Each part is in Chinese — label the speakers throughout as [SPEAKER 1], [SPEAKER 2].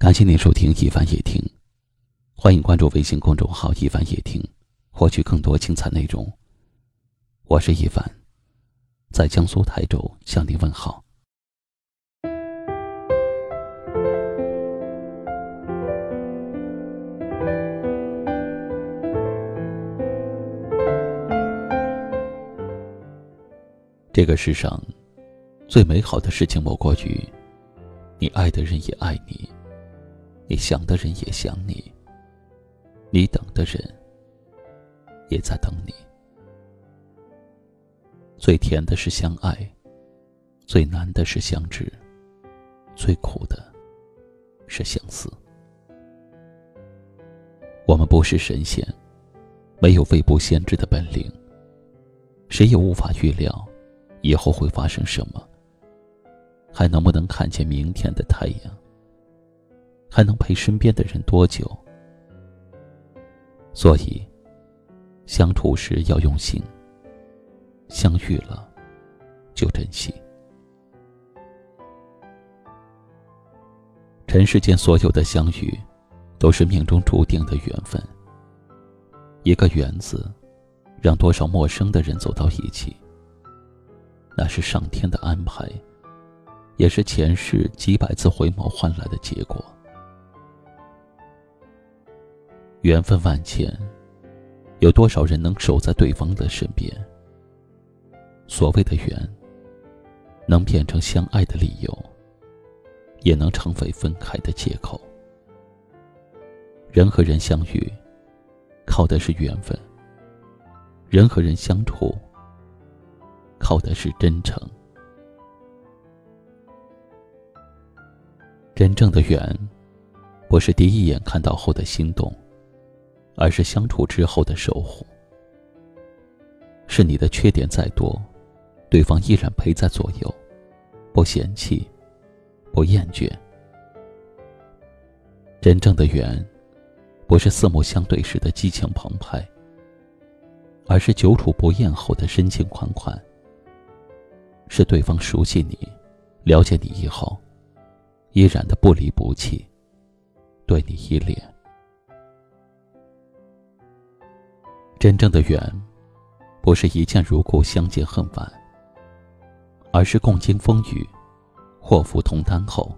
[SPEAKER 1] 感谢您收听一凡夜听，欢迎关注微信公众号一凡夜听，获取更多精彩内容。我是一凡，在江苏台州向您问好。这个世上，最美好的事情莫过于，你爱的人也爱你。你想的人也想你，你等的人也在等你。最甜的是相爱，最难的是相知，最苦的是相思。我们不是神仙，没有未卜先知的本领。谁也无法预料以后会发生什么，还能不能看见明天的太阳？还能陪身边的人多久？所以，相处时要用心。相遇了，就珍惜。尘世间所有的相遇，都是命中注定的缘分。一个“缘”字，让多少陌生的人走到一起。那是上天的安排，也是前世几百次回眸换来的结果。缘分万千，有多少人能守在对方的身边？所谓的缘，能变成相爱的理由，也能成为分开的借口。人和人相遇，靠的是缘分；人和人相处，靠的是真诚。真正的缘，不是第一眼看到后的心动。而是相处之后的守护，是你的缺点再多，对方依然陪在左右，不嫌弃，不厌倦。真正的缘，不是四目相对时的激情澎湃，而是久处不厌后的深情款款。是对方熟悉你，了解你以后，依然的不离不弃，对你依恋。真正的缘，不是一见如故、相见恨晚，而是共经风雨、祸福同担后，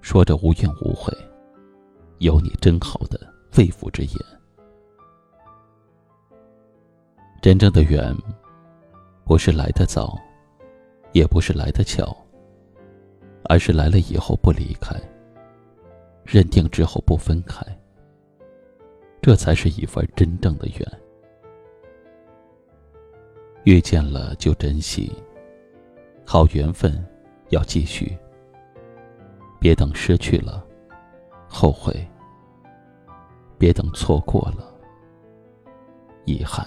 [SPEAKER 1] 说着无怨无悔，有你真好的肺腑之言。真正的缘，不是来得早，也不是来得巧，而是来了以后不离开，认定之后不分开。这才是一份真正的缘。遇见了就珍惜，好缘分要继续。别等失去了后悔，别等错过了遗憾。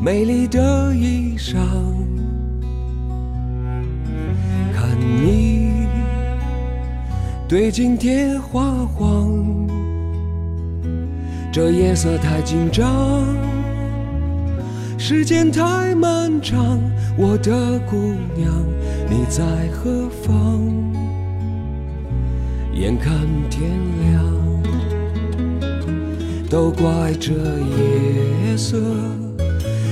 [SPEAKER 2] 美丽的衣裳，看你对镜贴花黄，这夜色太紧张，时间太漫长，我的姑娘，你在何方？眼看天亮，都怪这夜色